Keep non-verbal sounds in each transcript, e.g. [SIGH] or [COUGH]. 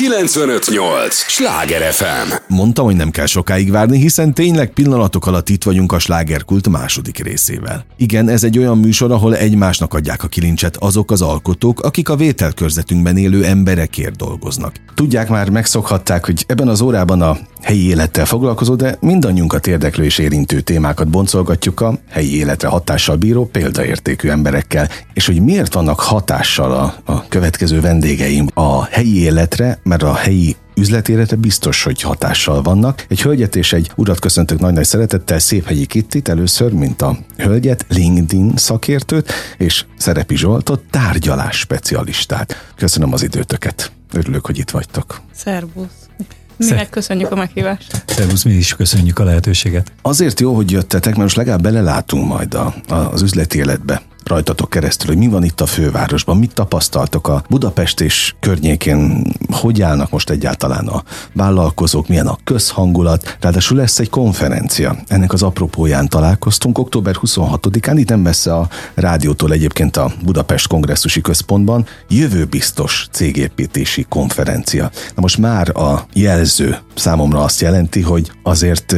958! Sláger FM! Mondtam, hogy nem kell sokáig várni, hiszen tényleg pillanatok alatt itt vagyunk a slágerkult második részével. Igen, ez egy olyan műsor, ahol egymásnak adják a kilincset azok az alkotók, akik a vételkörzetünkben élő emberekért dolgoznak. Tudják már, megszokhatták, hogy ebben az órában a helyi élettel foglalkozó, de mindannyiunkat érdeklő és érintő témákat boncolgatjuk a helyi életre hatással bíró példaértékű emberekkel. És hogy miért vannak hatással a, a következő vendégeim a helyi életre, mert a helyi üzletélete biztos, hogy hatással vannak. Egy hölgyet és egy urat köszöntök nagy-nagy szeretettel, Széphegyi Kittit először, mint a hölgyet, LinkedIn szakértőt, és Szerepi Zsoltot, tárgyalás specialistát. Köszönöm az időtöket. Örülök, hogy itt vagytok. Szervusz. Minek köszönjük a meghívást. Szervusz, mi is köszönjük a lehetőséget. Azért jó, hogy jöttetek, mert most legalább belelátunk majd a, a, az üzleti életbe rajtatok keresztül, hogy mi van itt a fővárosban, mit tapasztaltok a Budapest és környékén, hogy állnak most egyáltalán a vállalkozók, milyen a közhangulat, ráadásul lesz egy konferencia. Ennek az apropóján találkoztunk október 26-án, itt nem messze a rádiótól egyébként a Budapest Kongresszusi Központban, jövőbiztos cégépítési konferencia. Na most már a jelző számomra azt jelenti, hogy azért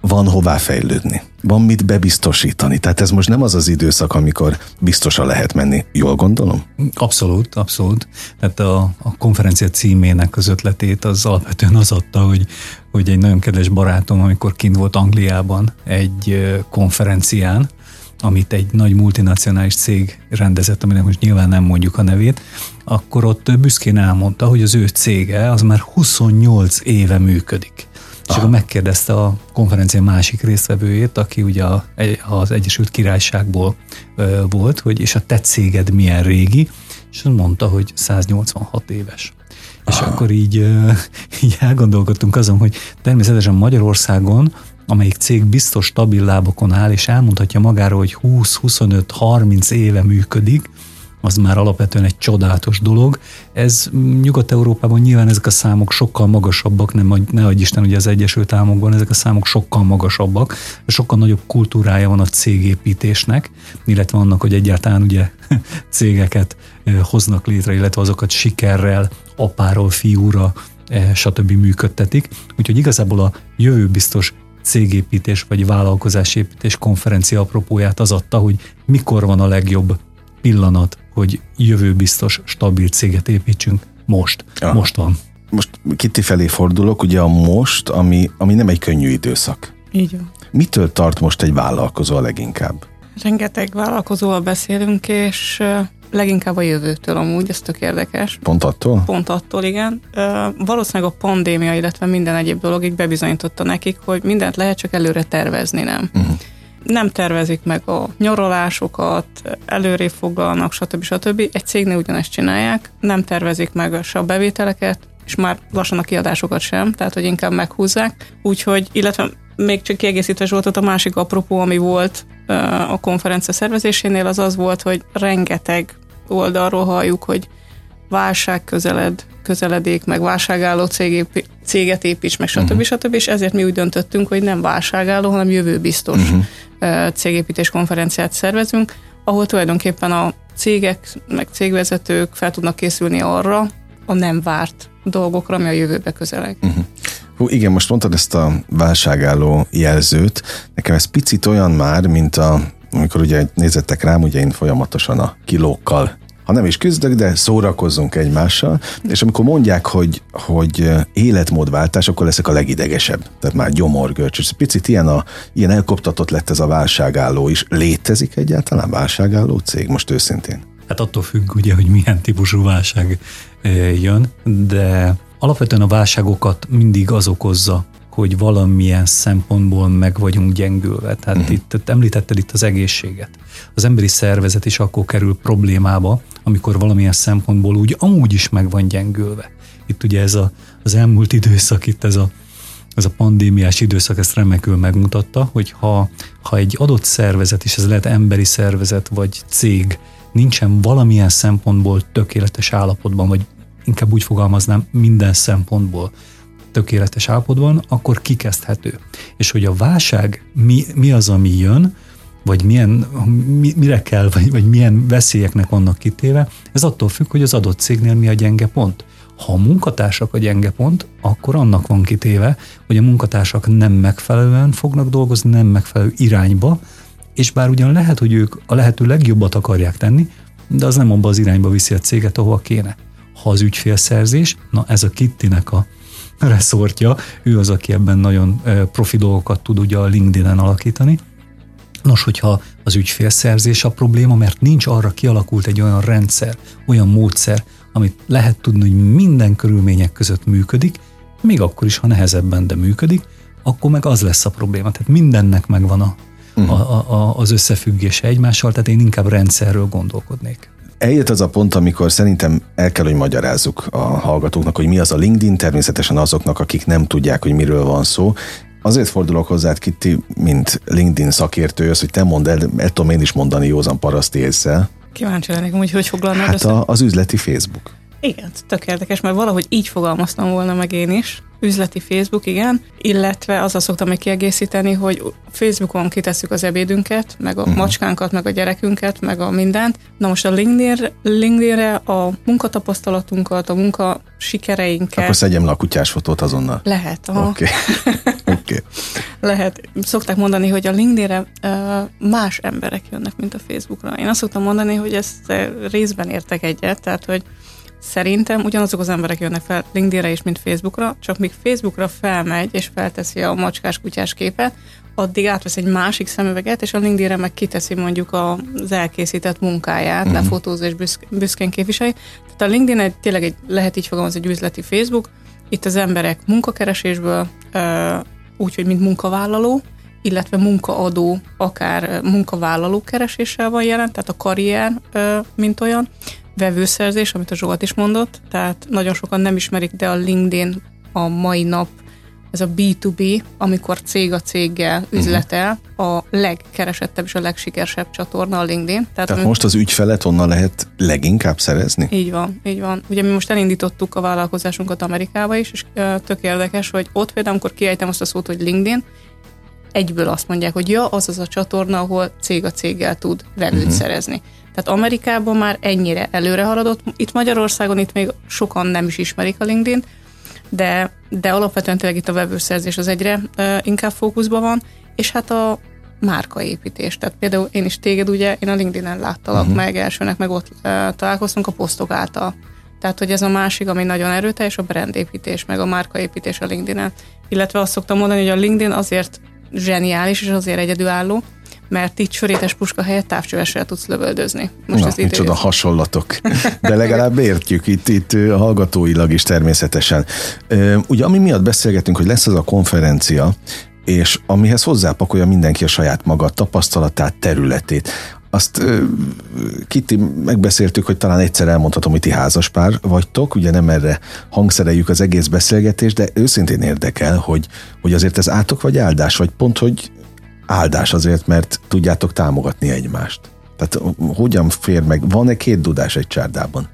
van hová fejlődni. Van mit bebiztosítani. Tehát ez most nem az az időszak, amikor biztosan lehet menni. Jól gondolom? Abszolút, abszolút. Tehát a, a konferencia címének az ötletét az alapvetően az adta, hogy, hogy egy nagyon kedves barátom, amikor kint volt Angliában egy konferencián, amit egy nagy multinacionális cég rendezett, aminek most nyilván nem mondjuk a nevét, akkor ott büszkén elmondta, hogy az ő cége az már 28 éve működik. És akkor megkérdezte a konferencia másik résztvevőjét, aki ugye az Egyesült Királyságból volt, hogy és a te céged milyen régi, és mondta, hogy 186 éves. És Aha. akkor így, [LAUGHS] így elgondolkodtunk azon, hogy természetesen Magyarországon amelyik cég biztos stabil lábokon áll, és elmondhatja magáról, hogy 20-25-30 éve működik, az már alapvetően egy csodálatos dolog. Ez Nyugat-Európában nyilván ezek a számok sokkal magasabbak, nem, ne adj Isten, ugye az Egyesült Államokban ezek a számok sokkal magasabbak, sokkal nagyobb kultúrája van a cégépítésnek, illetve annak, hogy egyáltalán ugye [LAUGHS] cégeket hoznak létre, illetve azokat sikerrel, apáról, fiúra, stb. működtetik. Úgyhogy igazából a jövőbiztos cégépítés vagy vállalkozásépítés konferencia apropóját az adta, hogy mikor van a legjobb pillanat, hogy jövőbiztos, stabil céget építsünk. Most. Aha. Most van. Most Kitti felé fordulok, ugye a most, ami, ami nem egy könnyű időszak. Így van. Mitől tart most egy vállalkozó a leginkább? Rengeteg vállalkozóval beszélünk, és leginkább a jövőtől amúgy, ez tök érdekes. Pont attól? Pont attól, igen. Valószínűleg a pandémia, illetve minden egyéb dolog így bebizonyította nekik, hogy mindent lehet, csak előre tervezni nem. Uh-huh nem tervezik meg a nyaralásokat, előrébb foglalnak, stb. stb. Egy cégnél ugyanezt csinálják, nem tervezik meg se a bevételeket, és már lassan a kiadásokat sem, tehát hogy inkább meghúzzák. Úgyhogy, illetve még csak kiegészítve Zsoltot, a másik apropó, ami volt a konferencia szervezésénél, az az volt, hogy rengeteg oldalról halljuk, hogy válság közeled, közeledék, meg válságálló cég, céget építs, meg stb. Uh-huh. stb. És ezért mi úgy döntöttünk, hogy nem válságálló, hanem jövőbiztos uh-huh. cégépítés konferenciát szervezünk, ahol tulajdonképpen a cégek, meg cégvezetők fel tudnak készülni arra, a nem várt dolgokra, ami a jövőbe közeleg. Uh-huh. Hú, igen, most mondtad ezt a válságálló jelzőt. Nekem ez picit olyan már, mint a, amikor ugye nézettek rám, ugye én folyamatosan a kilókkal ha nem is küzdök, de szórakozzunk egymással, és amikor mondják, hogy, hogy életmódváltás, akkor leszek a legidegesebb. Tehát már gyomorgörcs. És picit ilyen, a, ilyen elkoptatott lett ez a válságálló is. Létezik egyáltalán válságálló cég, most őszintén? Hát attól függ ugye, hogy milyen típusú válság jön, de alapvetően a válságokat mindig az okozza, hogy valamilyen szempontból meg vagyunk gyengülve. Tehát uh-huh. itt említetted itt az egészséget. Az emberi szervezet is akkor kerül problémába, amikor valamilyen szempontból úgy amúgy is meg van gyengülve. Itt ugye ez a, az elmúlt időszak, itt ez a, ez a pandémiás időszak ezt remekül megmutatta, hogy ha, ha egy adott szervezet, és ez lehet emberi szervezet vagy cég, nincsen valamilyen szempontból tökéletes állapotban, vagy inkább úgy fogalmaznám, minden szempontból tökéletes állapotban, akkor kikezdhető. És hogy a válság mi, mi az, ami jön, vagy milyen, mi, mire kell, vagy, vagy milyen veszélyeknek vannak kitéve, ez attól függ, hogy az adott cégnél mi a gyenge pont. Ha a munkatársak a gyenge pont, akkor annak van kitéve, hogy a munkatársak nem megfelelően fognak dolgozni, nem megfelelő irányba, és bár ugyan lehet, hogy ők a lehető legjobbat akarják tenni, de az nem abba az irányba viszi a céget, ahova kéne. Ha az ügyfélszerzés, na ez a Kittinek a reszortja, ő az, aki ebben nagyon profi dolgokat tud ugye a LinkedIn-en alakítani. Nos, hogyha az ügyfélszerzés a probléma, mert nincs arra kialakult egy olyan rendszer, olyan módszer, amit lehet tudni, hogy minden körülmények között működik, még akkor is, ha nehezebben, de működik, akkor meg az lesz a probléma. Tehát mindennek megvan a, uh-huh. a, a, az összefüggése egymással, tehát én inkább rendszerről gondolkodnék. Eljött az a pont, amikor szerintem el kell, hogy magyarázzuk a hallgatóknak, hogy mi az a LinkedIn, természetesen azoknak, akik nem tudják, hogy miről van szó. Azért fordulok hozzád, Kitti, mint LinkedIn szakértő, az, hogy te mondd el, el tudom én is mondani józan paraszti észre. Kíváncsi lennék, hogy hogy foglalnád Hát a, az üzleti Facebook. Igen, tök érdekes, mert valahogy így fogalmaztam volna meg én is. Üzleti Facebook, igen, illetve azzal szoktam még kiegészíteni, hogy Facebookon kitesszük az ebédünket, meg a uh-huh. macskánkat, meg a gyerekünket, meg a mindent. Na most a LinkedIn, LinkedInre a munkatapasztalatunkat, a munka sikereinket. Akkor szedjem le a kutyás fotót azonnal. Lehet. Oké. [LAUGHS] Okay. okay. Lehet. Szokták mondani, hogy a LinkedInre más emberek jönnek, mint a Facebookra. Én azt szoktam mondani, hogy ezt részben értek egyet, tehát hogy Szerintem ugyanazok az emberek jönnek fel LinkedInre is, mint Facebookra, csak míg Facebookra felmegy és felteszi a macskás-kutyás képet, addig átvesz egy másik szemüveget, és a LinkedInre meg kiteszi mondjuk az elkészített munkáját, mm. lefotóz és büszk, büszkén képviseli. Tehát a LinkedIn egy, tényleg egy, lehet így fogalmazni, egy üzleti Facebook. Itt az emberek munkakeresésből, úgyhogy mint munkavállaló, illetve munkaadó, akár munkavállaló kereséssel van jelen, tehát a karrier, mint olyan, vevőszerzés, amit a Zsolt is mondott, tehát nagyon sokan nem ismerik, de a LinkedIn a mai nap ez a B2B, amikor cég a céggel mhm. üzletel, uh-huh. a legkeresettebb és a legsikeresebb csatorna a LinkedIn. Tehát, Tehát most az ügyfelet onnan lehet leginkább szerezni? Így van, így van. Ugye mi most elindítottuk a vállalkozásunkat Amerikába is, és tök érdekes, hogy ott például, amikor kiejtem azt a szót, hogy LinkedIn, egyből azt mondják, hogy ja, az az a csatorna, ahol cég a céggel tud vevőt uh-huh. szerezni. Tehát Amerikában már ennyire előre haladott, itt Magyarországon itt még sokan nem is ismerik a LinkedIn, de, de alapvetően tényleg itt a webőszerzés az egyre uh, inkább fókuszban van, és hát a márkaépítés. Tehát például én is téged ugye, én a LinkedIn-en láttalak uh-huh. meg elsőnek, meg ott uh, találkoztunk a posztok által. Tehát, hogy ez a másik, ami nagyon erőteljes, a brandépítés, meg a márkaépítés a LinkedIn-en. Illetve azt szoktam mondani, hogy a LinkedIn azért zseniális, és azért egyedülálló, mert itt sörétes puska helyett távcsövessel tudsz lövöldözni. Most Na, ez micsoda hasonlatok. De legalább értjük itt, itt hallgatóilag is természetesen. Ugye ami miatt beszélgetünk, hogy lesz az a konferencia, és amihez hozzápakolja mindenki a saját maga tapasztalatát, területét. Azt Kitti megbeszéltük, hogy talán egyszer elmondhatom, hogy ti házaspár vagytok, ugye nem erre hangszereljük az egész beszélgetést, de őszintén érdekel, hogy, hogy azért ez átok vagy áldás, vagy pont, hogy áldás azért, mert tudjátok támogatni egymást. Tehát hogyan fér meg? Van-e két dudás egy csárdában?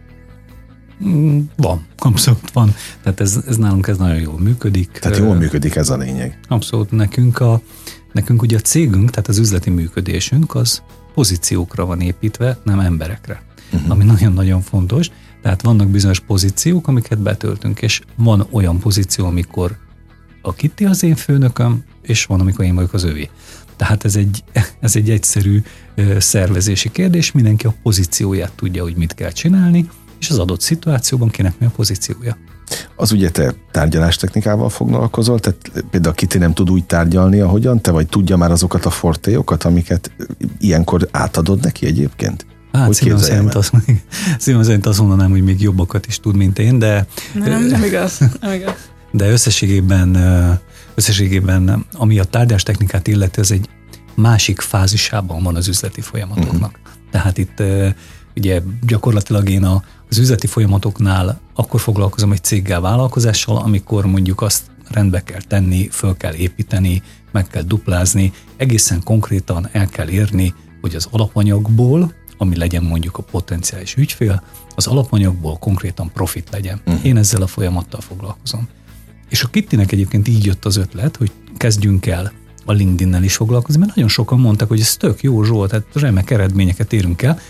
Mm, van, abszolút van. Tehát ez, ez nálunk ez nagyon jól működik. Tehát jól működik ez a lényeg. Abszolút. Nekünk, a, nekünk ugye a cégünk, tehát az üzleti működésünk az pozíciókra van építve, nem emberekre. Uh-huh. Ami nagyon-nagyon fontos. Tehát vannak bizonyos pozíciók, amiket betöltünk, és van olyan pozíció, amikor a Kitty az én főnököm, és van, amikor én vagyok az ővé. Tehát ez egy, ez egy egyszerű szervezési kérdés, mindenki a pozícióját tudja, hogy mit kell csinálni, és az adott szituációban kinek mi a pozíciója. Az ugye te tárgyalástechnikával foglalkozol, tehát például Kiti nem tud úgy tárgyalni, ahogyan te, vagy tudja már azokat a fortéokat, amiket ilyenkor átadod neki egyébként? Hát szívem szerint, azt, szívem szerint azt mondanám, hogy még jobbakat is tud, mint én, de... Nem, nem igaz, nem igaz. De összességében Összességében, ami a tárgyás technikát illeti, ez egy másik fázisában van az üzleti folyamatoknak. Uh-huh. Tehát itt ugye gyakorlatilag én a, az üzleti folyamatoknál akkor foglalkozom egy céggel vállalkozással, amikor mondjuk azt rendbe kell tenni, föl kell építeni, meg kell duplázni, egészen konkrétan el kell érni, hogy az alapanyagból, ami legyen mondjuk a potenciális ügyfél, az alapanyagból konkrétan profit legyen. Uh-huh. Én ezzel a folyamattal foglalkozom. És a Kittinek egyébként így jött az ötlet, hogy kezdjünk el a LinkedIn-nel is foglalkozni, mert nagyon sokan mondták, hogy ez tök jó Zsolt, tehát remek eredményeket érünk el,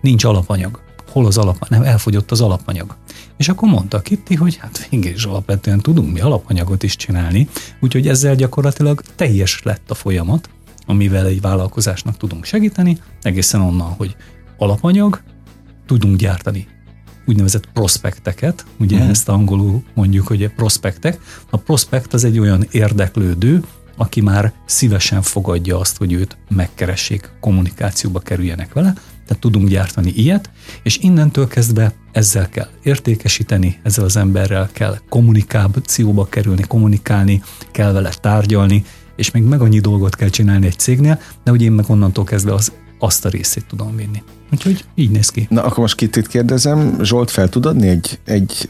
nincs alapanyag. hol az alap, nem, elfogyott az alapanyag. És akkor mondta Kitty, hogy hát végig alapvetően tudunk mi alapanyagot is csinálni, úgyhogy ezzel gyakorlatilag teljes lett a folyamat, amivel egy vállalkozásnak tudunk segíteni, egészen onnan, hogy alapanyag, tudunk gyártani úgynevezett prospekteket, ugye uh-huh. ezt angolul mondjuk, hogy prospektek. A prospekt az egy olyan érdeklődő, aki már szívesen fogadja azt, hogy őt megkeressék, kommunikációba kerüljenek vele, tehát tudunk gyártani ilyet, és innentől kezdve ezzel kell értékesíteni, ezzel az emberrel kell kommunikációba kerülni, kommunikálni, kell vele tárgyalni, és még meg annyi dolgot kell csinálni egy cégnél, de hogy én meg onnantól kezdve az, azt a részét tudom vinni. Úgyhogy így néz ki. Na akkor most Kittit kérdezem, Zsolt fel tud adni egy, egy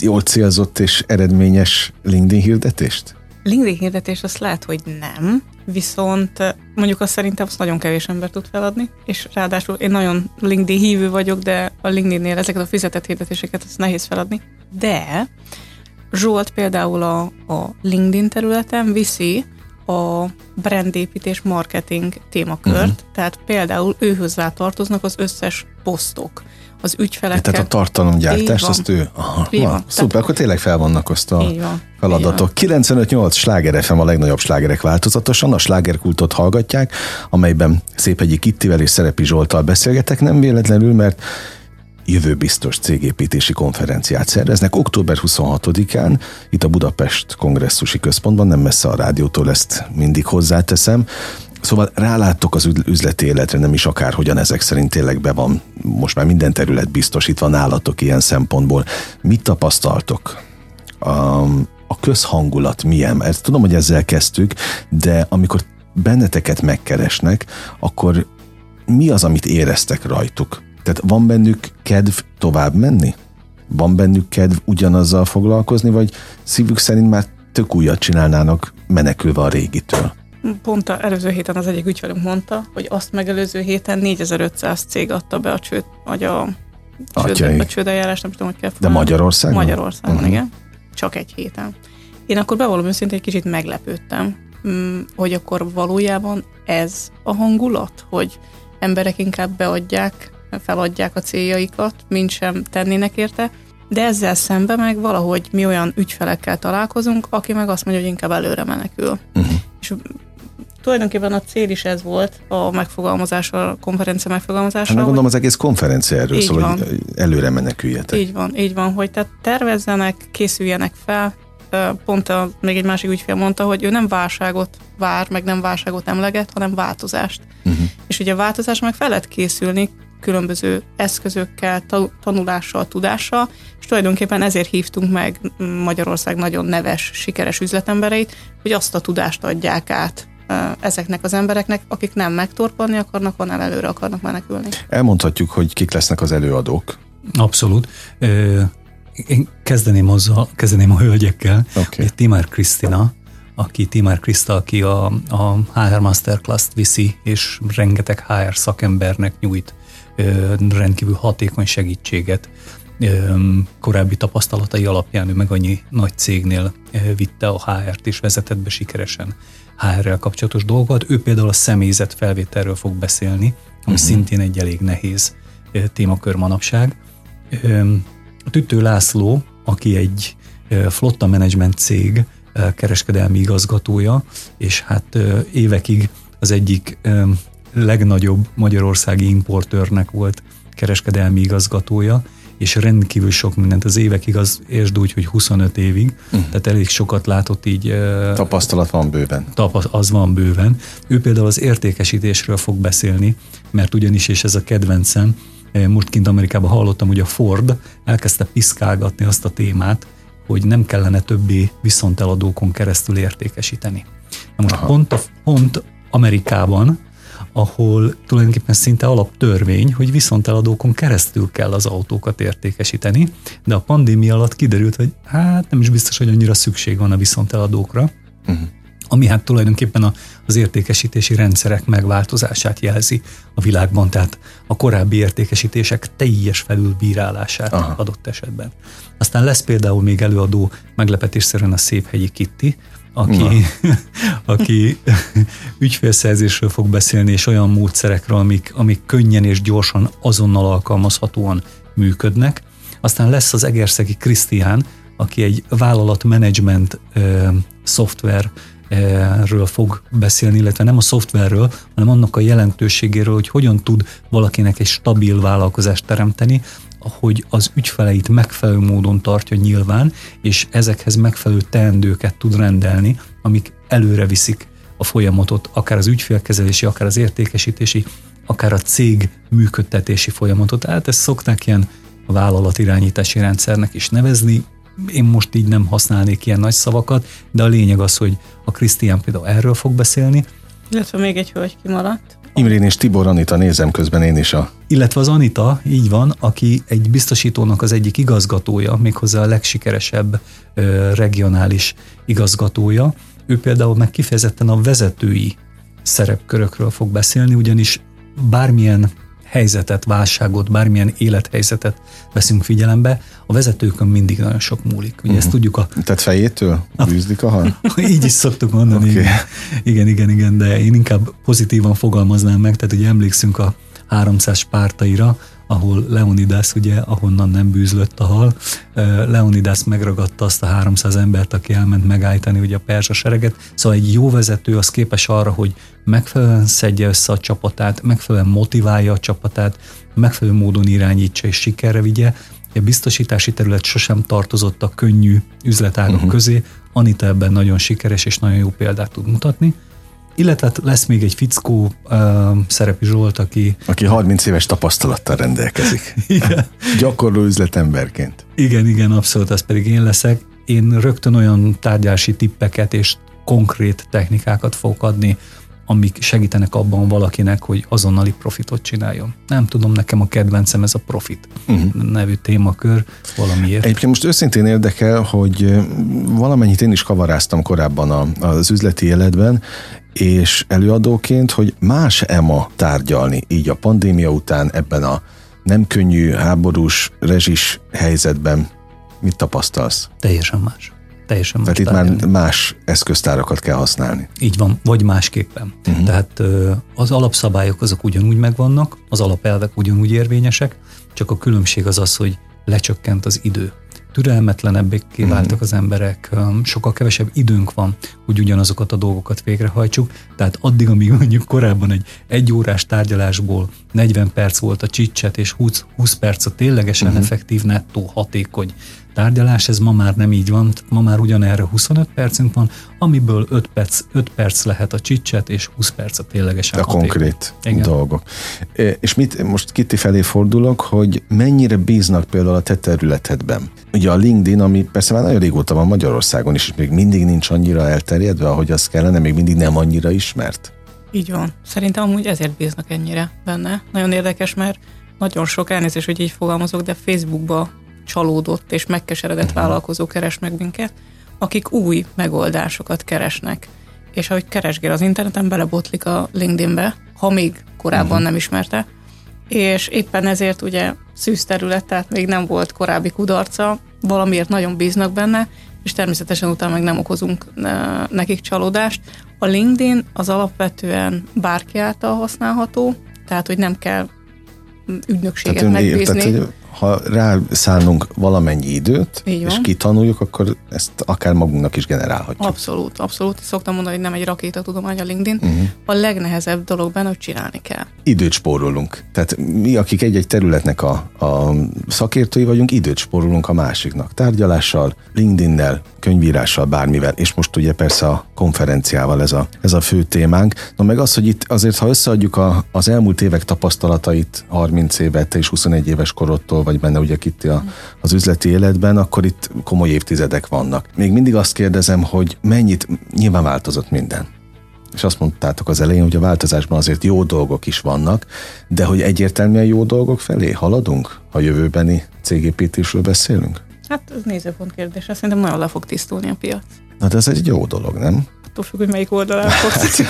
jól célzott és eredményes LinkedIn hirdetést? LinkedIn hirdetés azt lehet, hogy nem, viszont mondjuk azt szerintem azt nagyon kevés ember tud feladni, és ráadásul én nagyon LinkedIn hívő vagyok, de a LinkedIn-nél ezeket a fizetett hirdetéseket az nehéz feladni. De Zsolt például a, a LinkedIn területen viszi a brandépítés marketing témakört, uh-huh. tehát például őhözzá tartoznak az összes posztok, az ügyfelekkel. Tehát a tartalomgyártás, azt ő... Aha, van. Van. Szuper, Tehát, akkor tényleg fel vannak azt a van. feladatok. 95-8 Sláger FM a legnagyobb slágerek változatosan, a slágerkultot hallgatják, amelyben Szépegyi Kittivel és Szerepi Zsoltal beszélgetek, nem véletlenül, mert jövőbiztos cégépítési konferenciát szerveznek október 26-án, itt a Budapest kongresszusi központban, nem messze a rádiótól ezt mindig hozzáteszem. Szóval ráláttok az üzleti életre, nem is akárhogyan ezek szerint tényleg be van, most már minden terület biztosítva nálatok ilyen szempontból. Mit tapasztaltok? A, a közhangulat milyen? Mert tudom, hogy ezzel kezdtük, de amikor benneteket megkeresnek, akkor mi az, amit éreztek rajtuk? Tehát van bennük kedv tovább menni? Van bennük kedv ugyanazzal foglalkozni, vagy szívük szerint már tök újat csinálnának menekülve a régitől? Pont a előző héten az egyik ügyfelünk mondta, hogy azt megelőző héten 4500 cég adta be a csőd, vagy a, csőd, a csődeljárás, nem tudom, hogy kell De Magyarországon? Magyarországon, uh-huh. igen. Csak egy héten. Én akkor bevallom őszintén, egy kicsit meglepődtem, mm, hogy akkor valójában ez a hangulat, hogy emberek inkább beadják feladják a céljaikat, mint sem tennének érte, de ezzel szembe meg valahogy mi olyan ügyfelekkel találkozunk, aki meg azt mondja, hogy inkább előre menekül. Uh-huh. És tulajdonképpen a cél is ez volt a megfogalmazás, a konferencia megfogalmazása. Hát gondolom az egész konferencia erről szól, van. hogy előre meneküljetek. Így van, így van, hogy tehát tervezzenek, készüljenek fel. Pont a, még egy másik ügyfél mondta, hogy ő nem válságot vár, meg nem válságot emleget, hanem változást. Uh-huh. És ugye a változás meg fel lehet készülni, különböző eszközökkel, tanulással, tudással, és tulajdonképpen ezért hívtunk meg Magyarország nagyon neves, sikeres üzletembereit, hogy azt a tudást adják át ezeknek az embereknek, akik nem megtorpanni akarnak, hanem előre akarnak menekülni. Elmondhatjuk, hogy kik lesznek az előadók. Abszolút. Én kezdeném azzal, kezdeném a hölgyekkel. Okay. Timár Krisztina, aki Timár Kriszta, aki a, a HR Masterclass-t viszi, és rengeteg HR szakembernek nyújt rendkívül hatékony segítséget. Korábbi tapasztalatai alapján ő meg annyi nagy cégnél vitte a HR-t és vezetett be sikeresen HR-rel kapcsolatos dolgokat. Ő például a személyzet felvételről fog beszélni, ami uh-huh. szintén egy elég nehéz témakör manapság. Tütő László, aki egy flotta menedzsment cég kereskedelmi igazgatója, és hát évekig az egyik legnagyobb magyarországi importőrnek volt kereskedelmi igazgatója, és rendkívül sok mindent az évekig, az értsd úgy, hogy 25 évig, uh-huh. tehát elég sokat látott így. Tapasztalat van bőven. Tapaszt, az van bőven. Ő például az értékesítésről fog beszélni, mert ugyanis, és ez a kedvencem, most kint Amerikában hallottam, hogy a Ford elkezdte piszkálgatni azt a témát, hogy nem kellene többé viszonteladókon keresztül értékesíteni. Na most pont, a, pont Amerikában ahol tulajdonképpen szinte alaptörvény, hogy viszonteladókon keresztül kell az autókat értékesíteni, de a pandémia alatt kiderült, hogy hát nem is biztos, hogy annyira szükség van a viszonteladókra, uh-huh. ami hát tulajdonképpen a, az értékesítési rendszerek megváltozását jelzi a világban, tehát a korábbi értékesítések teljes felülbírálását Aha. adott esetben. Aztán lesz például még előadó meglepetésszerűen a Széphegyi Kitti, aki, [LAUGHS] aki [LAUGHS] ügyfélszerzésről fog beszélni, és olyan módszerekről, amik, amik könnyen és gyorsan, azonnal alkalmazhatóan működnek. Aztán lesz az Egerszegi Krisztián, aki egy vállalatmenedzsment szoftver ről fog beszélni, illetve nem a szoftverről, hanem annak a jelentőségéről, hogy hogyan tud valakinek egy stabil vállalkozást teremteni, hogy az ügyfeleit megfelelő módon tartja nyilván, és ezekhez megfelelő teendőket tud rendelni, amik előre viszik a folyamatot, akár az ügyfélkezelési, akár az értékesítési, akár a cég működtetési folyamatot. Tehát ezt szokták ilyen vállalatirányítási rendszernek is nevezni, én most így nem használnék ilyen nagy szavakat, de a lényeg az, hogy a Krisztián például erről fog beszélni. Illetve még egy hölgy kimaradt. Imrén és Tibor Anita nézem közben én is a... Illetve az Anita, így van, aki egy biztosítónak az egyik igazgatója, méghozzá a legsikeresebb ö, regionális igazgatója. Ő például meg kifejezetten a vezetői szerepkörökről fog beszélni, ugyanis bármilyen helyzetet, válságot, bármilyen élethelyzetet veszünk figyelembe, a vezetőkön mindig nagyon sok múlik. Ugye uh-huh. ezt mhm. tudjuk a... Tehát fejétől bűzlik a hal? [LAUGHS] Így is szoktuk mondani. Okay. Igen, igen, igen, de én inkább pozitívan fogalmaznám meg, tehát ugye emlékszünk a 300 pártaira, ahol Leonidas ugye, ahonnan nem bűzlött a hal, Leonidas megragadta azt a 300 embert, aki elment megállítani ugye a perzsa sereget, szóval egy jó vezető az képes arra, hogy megfelelően szedje össze a csapatát, megfelelően motiválja a csapatát, megfelelő módon irányítsa és sikerre vigye, a biztosítási terület sosem tartozott a könnyű üzletágok uh-huh. közé, Anita ebben nagyon sikeres és nagyon jó példát tud mutatni. Illetve hát lesz még egy fickó uh, szerepi Zsolt, aki... Aki 30 éves tapasztalattal rendelkezik. [LAUGHS] igen. Gyakorló üzletemberként. Igen, igen, abszolút, az pedig én leszek. Én rögtön olyan tárgyási tippeket és konkrét technikákat fogok adni, amik segítenek abban valakinek, hogy azonnali profitot csináljon. Nem tudom, nekem a kedvencem ez a profit uh-huh. nevű témakör valamiért. Egyébként most őszintén érdekel, hogy valamennyit én is kavaráztam korábban a, az üzleti életben, és előadóként, hogy más EMA tárgyalni így a pandémia után ebben a nem könnyű, háborús, rezsis helyzetben. Mit tapasztalsz? Teljesen más. Teljesen más. Tehát itt már más eszköztárakat kell használni. Így van, vagy másképpen. Uh-huh. Tehát az alapszabályok azok ugyanúgy megvannak, az alapelvek ugyanúgy érvényesek, csak a különbség az az, hogy lecsökkent az idő türelmetlenebbé mhm. váltak az emberek, sokkal kevesebb időnk van, hogy ugyanazokat a dolgokat végrehajtsuk, tehát addig, amíg mondjuk korábban egy egy órás tárgyalásból 40 perc volt a csicset, és 20, 20 perc a ténylegesen uh-huh. effektív, nettó, hatékony tárgyalás, ez ma már nem így van, ma már ugyanerre 25 percünk van, amiből 5 perc, 5 perc lehet a csicset, és 20 perc a ténylegesen a hatékony. konkrét Igen. dolgok. És mit, most Kitty felé fordulok, hogy mennyire bíznak például a te területedben? Ugye a LinkedIn, ami persze már nagyon régóta van Magyarországon is, és még mindig nincs annyira elterjedve, ahogy az kellene, még mindig nem annyira ismert. Így van. Szerintem amúgy ezért bíznak ennyire benne. Nagyon érdekes, mert nagyon sok elnézést, hogy így fogalmazok, de Facebookba csalódott és megkeseredett uh-huh. vállalkozó keres meg minket, akik új megoldásokat keresnek. És ahogy keresgél az interneten, belebotlik a LinkedInbe, ha még korábban uh-huh. nem ismerte, és éppen ezért ugye szűz terület, tehát még nem volt korábbi kudarca, valamiért nagyon bíznak benne, és természetesen utána meg nem okozunk nekik csalódást. A LinkedIn az alapvetően bárki által használható, tehát hogy nem kell ügynökséget tehát megbízni. Tehát, hogy ha rászállunk valamennyi időt, és kitanuljuk, akkor ezt akár magunknak is generálhatjuk. Abszolút, abszolút. Szoktam mondani, hogy nem egy rakétatudomány a LinkedIn. Uh-huh. A legnehezebb dolog benne, hogy csinálni kell. Időt spórolunk. Tehát mi, akik egy-egy területnek a, a szakértői vagyunk, időt spórolunk a másiknak. Tárgyalással, LinkedIn-nel, könyvírással, bármivel, és most ugye persze a konferenciával ez a, ez a fő témánk. Na meg az, hogy itt azért, ha összeadjuk a, az elmúlt évek tapasztalatait, 30 évet és 21 éves korodtól vagy benne ugye Kitti a, az üzleti életben, akkor itt komoly évtizedek vannak. Még mindig azt kérdezem, hogy mennyit, nyilván változott minden. És azt mondtátok az elején, hogy a változásban azért jó dolgok is vannak, de hogy egyértelműen jó dolgok felé haladunk, ha jövőbeni cégépítésről beszélünk? Hát ez nézőpont kérdése, szerintem nagyon le fog tisztulni a piac. Na de ez egy jó dolog, nem? Attól függ, hogy melyik oldalán fogsz.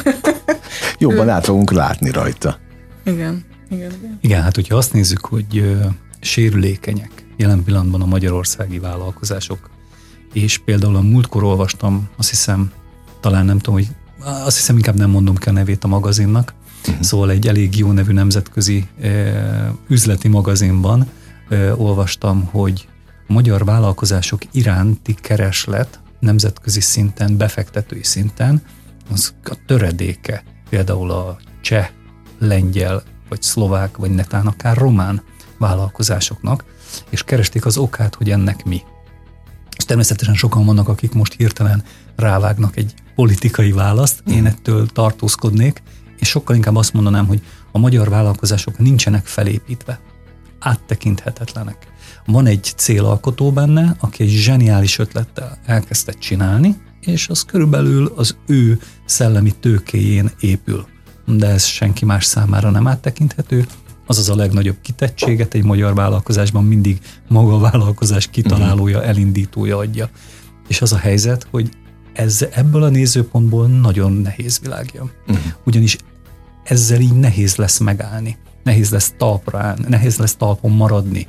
Jobban át fogunk látni rajta. Igen. Igen, igen. igen, hát hogyha azt nézzük, hogy sérülékenyek jelen pillanatban a magyarországi vállalkozások. És például a múltkor olvastam, azt hiszem talán nem tudom, hogy azt hiszem inkább nem mondom ki a nevét a magazinnak, uh-huh. szóval egy elég jó nevű nemzetközi üzleti magazinban olvastam, hogy a magyar vállalkozások iránti kereslet nemzetközi szinten, befektetői szinten, az a töredéke például a cseh, lengyel, vagy szlovák, vagy netán akár román vállalkozásoknak, és keresték az okát, hogy ennek mi. És természetesen sokan vannak, akik most hirtelen rávágnak egy politikai választ, én mm. ettől tartózkodnék, és sokkal inkább azt mondanám, hogy a magyar vállalkozások nincsenek felépítve, áttekinthetetlenek. Van egy célalkotó benne, aki egy zseniális ötlettel elkezdte csinálni, és az körülbelül az ő szellemi tőkéjén épül. De ez senki más számára nem áttekinthető, azaz a legnagyobb kitettséget egy magyar vállalkozásban mindig maga a vállalkozás kitalálója, mhm. elindítója adja. És az a helyzet, hogy ez, ebből a nézőpontból nagyon nehéz világja. Uh-huh. Ugyanis ezzel így nehéz lesz megállni, nehéz lesz talpra állni, nehéz lesz talpon maradni,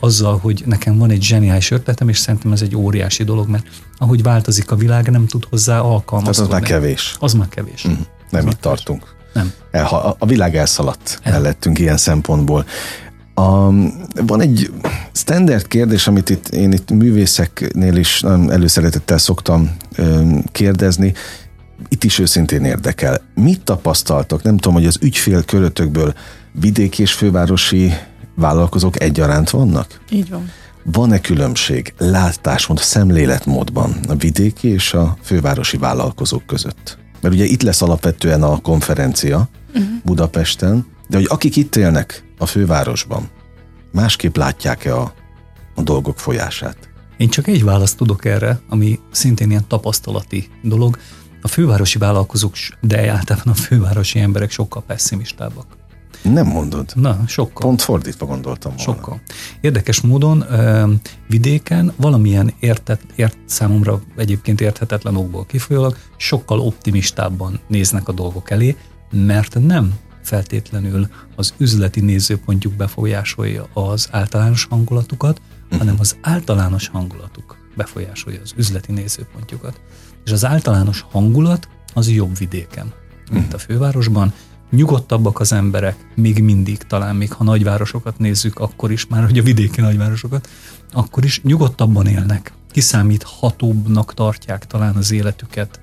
azzal, hogy nekem van egy zseniális ötletem, és szerintem ez egy óriási dolog, mert ahogy változik a világ, nem tud hozzá alkalmazkodni. Tehát az már kevés. Az már kevés. Uh-huh. Nem az itt tartunk. Nem. El, a világ elszaladt El. mellettünk ilyen szempontból. A, van egy standard kérdés, amit itt, én itt művészeknél is előszeretettel szoktam ö, kérdezni, itt is őszintén érdekel. Mit tapasztaltok? Nem tudom, hogy az ügyfél körötökből vidéki és fővárosi vállalkozók egyaránt vannak? Így van. Van-e különbség látásmód, szemléletmódban a vidéki és a fővárosi vállalkozók között? Mert ugye itt lesz alapvetően a konferencia uh-huh. Budapesten, de hogy akik itt élnek a fővárosban, másképp látják-e a, a dolgok folyását? Én csak egy választ tudok erre, ami szintén ilyen tapasztalati dolog. A fővárosi vállalkozók, de általában a fővárosi emberek sokkal pessimistábbak. Nem mondod. Na, sokkal. Pont fordítva gondoltam volna. Sokkal. Érdekes módon vidéken valamilyen értet, ért, számomra egyébként érthetetlen okból kifolyólag sokkal optimistábban néznek a dolgok elé, mert nem feltétlenül az üzleti nézőpontjuk befolyásolja az általános hangulatukat, uh-huh. hanem az általános hangulatuk befolyásolja az üzleti nézőpontjukat. És az általános hangulat az jobb vidéken, mint uh-huh. a fővárosban, nyugodtabbak az emberek, még mindig, talán még ha nagyvárosokat nézzük, akkor is, már hogy a vidéki nagyvárosokat, akkor is nyugodtabban élnek, kiszámíthatóbbnak tartják talán az életüket.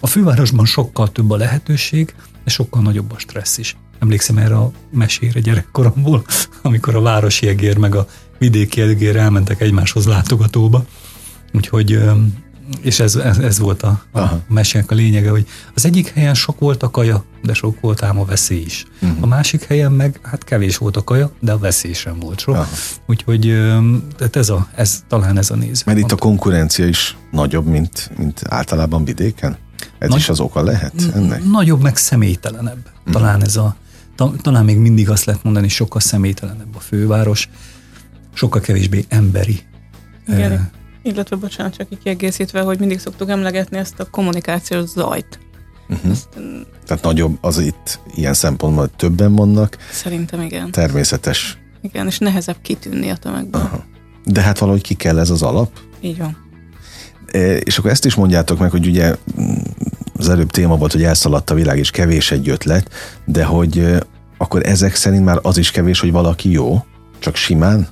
A fővárosban sokkal több a lehetőség, de sokkal nagyobb a stressz is. Emlékszem erre a mesére gyerekkoromból, [LAUGHS] amikor a városi egér meg a vidéki egér elmentek egymáshoz látogatóba. Úgyhogy és ez, ez, ez volt a, a mesének a lényege, hogy az egyik helyen sok volt a kaja, de sok volt ám a veszély is. Uh-huh. A másik helyen meg hát kevés volt a kaja, de a veszély sem volt sok. Aha. Úgyhogy tehát ez, a, ez talán ez a néző. Mert itt a konkurencia is nagyobb, mint, mint általában vidéken? Ez Nagy, is az oka lehet ennek? Nagyobb, meg személytelenebb. Uh-huh. Talán ez a, talán még mindig azt lehet mondani, sokkal személytelenebb a főváros, sokkal kevésbé emberi. Igen. Illetve, bocsánat, csak kiegészítve, hogy mindig szoktuk emlegetni ezt a kommunikációs zajt. Uh-huh. Ezt, Tehát nagyobb az itt ilyen szempontból, többen vannak. Szerintem igen. Természetes. Igen, és nehezebb kitűnni a tömegben. Aha. De hát valahogy ki kell ez az alap. Így van. E, és akkor ezt is mondjátok meg, hogy ugye mm, az előbb téma volt, hogy elszaladt a világ, és kevés egy ötlet, de hogy e, akkor ezek szerint már az is kevés, hogy valaki jó, csak simán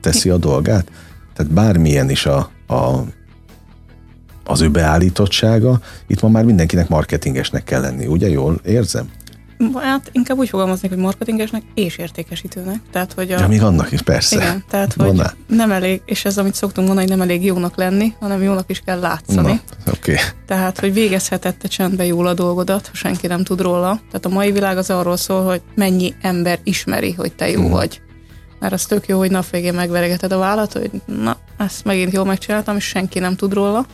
teszi a dolgát? Tehát bármilyen is a, a, az ő beállítottsága, itt ma már mindenkinek marketingesnek kell lenni, ugye? Jól érzem? Hát inkább úgy fogalmaznék, hogy marketingesnek és értékesítőnek. Tehát, hogy a... Ja, még annak is, persze. Igen, tehát, hogy Van nem elég, és ez, amit szoktunk mondani, hogy nem elég jónak lenni, hanem jónak is kell látszani. Na, okay. Tehát, hogy végezhetette csendben jól a dolgodat, ha senki nem tud róla. Tehát a mai világ az arról szól, hogy mennyi ember ismeri, hogy te jó hmm. vagy mert az tök jó, hogy nap végén megveregeted a vállat, hogy na, ezt megint jól megcsináltam, és senki nem tud róla.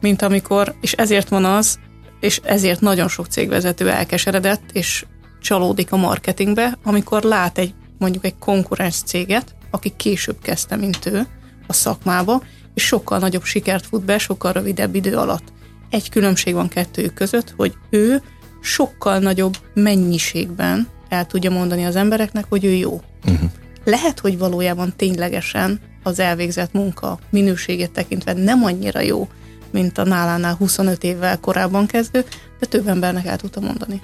Mint amikor, és ezért van az, és ezért nagyon sok cégvezető elkeseredett, és csalódik a marketingbe, amikor lát egy mondjuk egy konkurens céget, aki később kezdte, mint ő a szakmába, és sokkal nagyobb sikert fut be, sokkal rövidebb idő alatt. Egy különbség van kettőjük között, hogy ő sokkal nagyobb mennyiségben el tudja mondani az embereknek, hogy ő jó. Uh-huh. Lehet, hogy valójában ténylegesen az elvégzett munka minőségét tekintve nem annyira jó, mint a nálánál 25 évvel korábban kezdő, de több embernek el tudta mondani.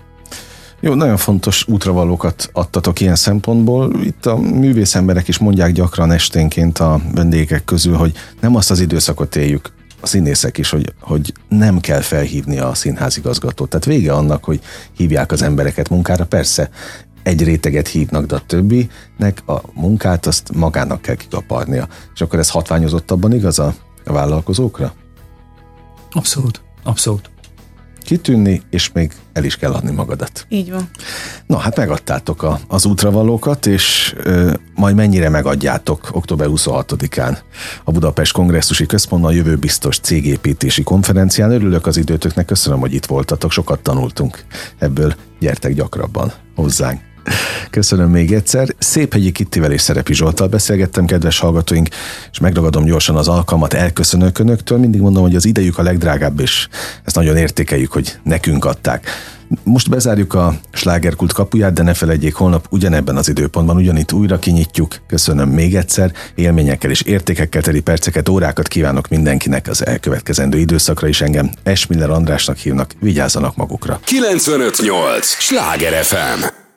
Jó, nagyon fontos útravalókat adtatok ilyen szempontból. Itt a művész emberek is mondják gyakran esténként a vendégek közül, hogy nem azt az időszakot éljük, a színészek is, hogy, hogy nem kell felhívni a színházigazgatót. Tehát vége annak, hogy hívják az embereket munkára. Persze, egy réteget hívnak, de a többinek a munkát azt magának kell kikaparnia. És akkor ez hatványozottabban igaz a, a vállalkozókra? Abszolút, abszolút kitűnni, és még el is kell adni magadat. Így van. Na, hát megadtátok a, az útravalókat, és ö, majd mennyire megadjátok október 26-án a Budapest Kongresszusi Központban a jövő biztos cégépítési konferencián. Örülök az időtöknek, köszönöm, hogy itt voltatok, sokat tanultunk ebből, gyertek gyakrabban hozzánk. Köszönöm még egyszer. Szép hegyi Kittivel és Szerepi Zsoltal beszélgettem, kedves hallgatóink, és megragadom gyorsan az alkalmat, elköszönök önöktől. Mindig mondom, hogy az idejük a legdrágább, és ezt nagyon értékeljük, hogy nekünk adták. Most bezárjuk a slágerkult kapuját, de ne felejtjék, holnap ugyanebben az időpontban ugyanitt újra kinyitjuk. Köszönöm még egyszer, élményekkel és értékekkel teli perceket, órákat kívánok mindenkinek az elkövetkezendő időszakra is engem Esmiller Andrásnak hívnak, vigyázzanak magukra. 958! Sláger FM!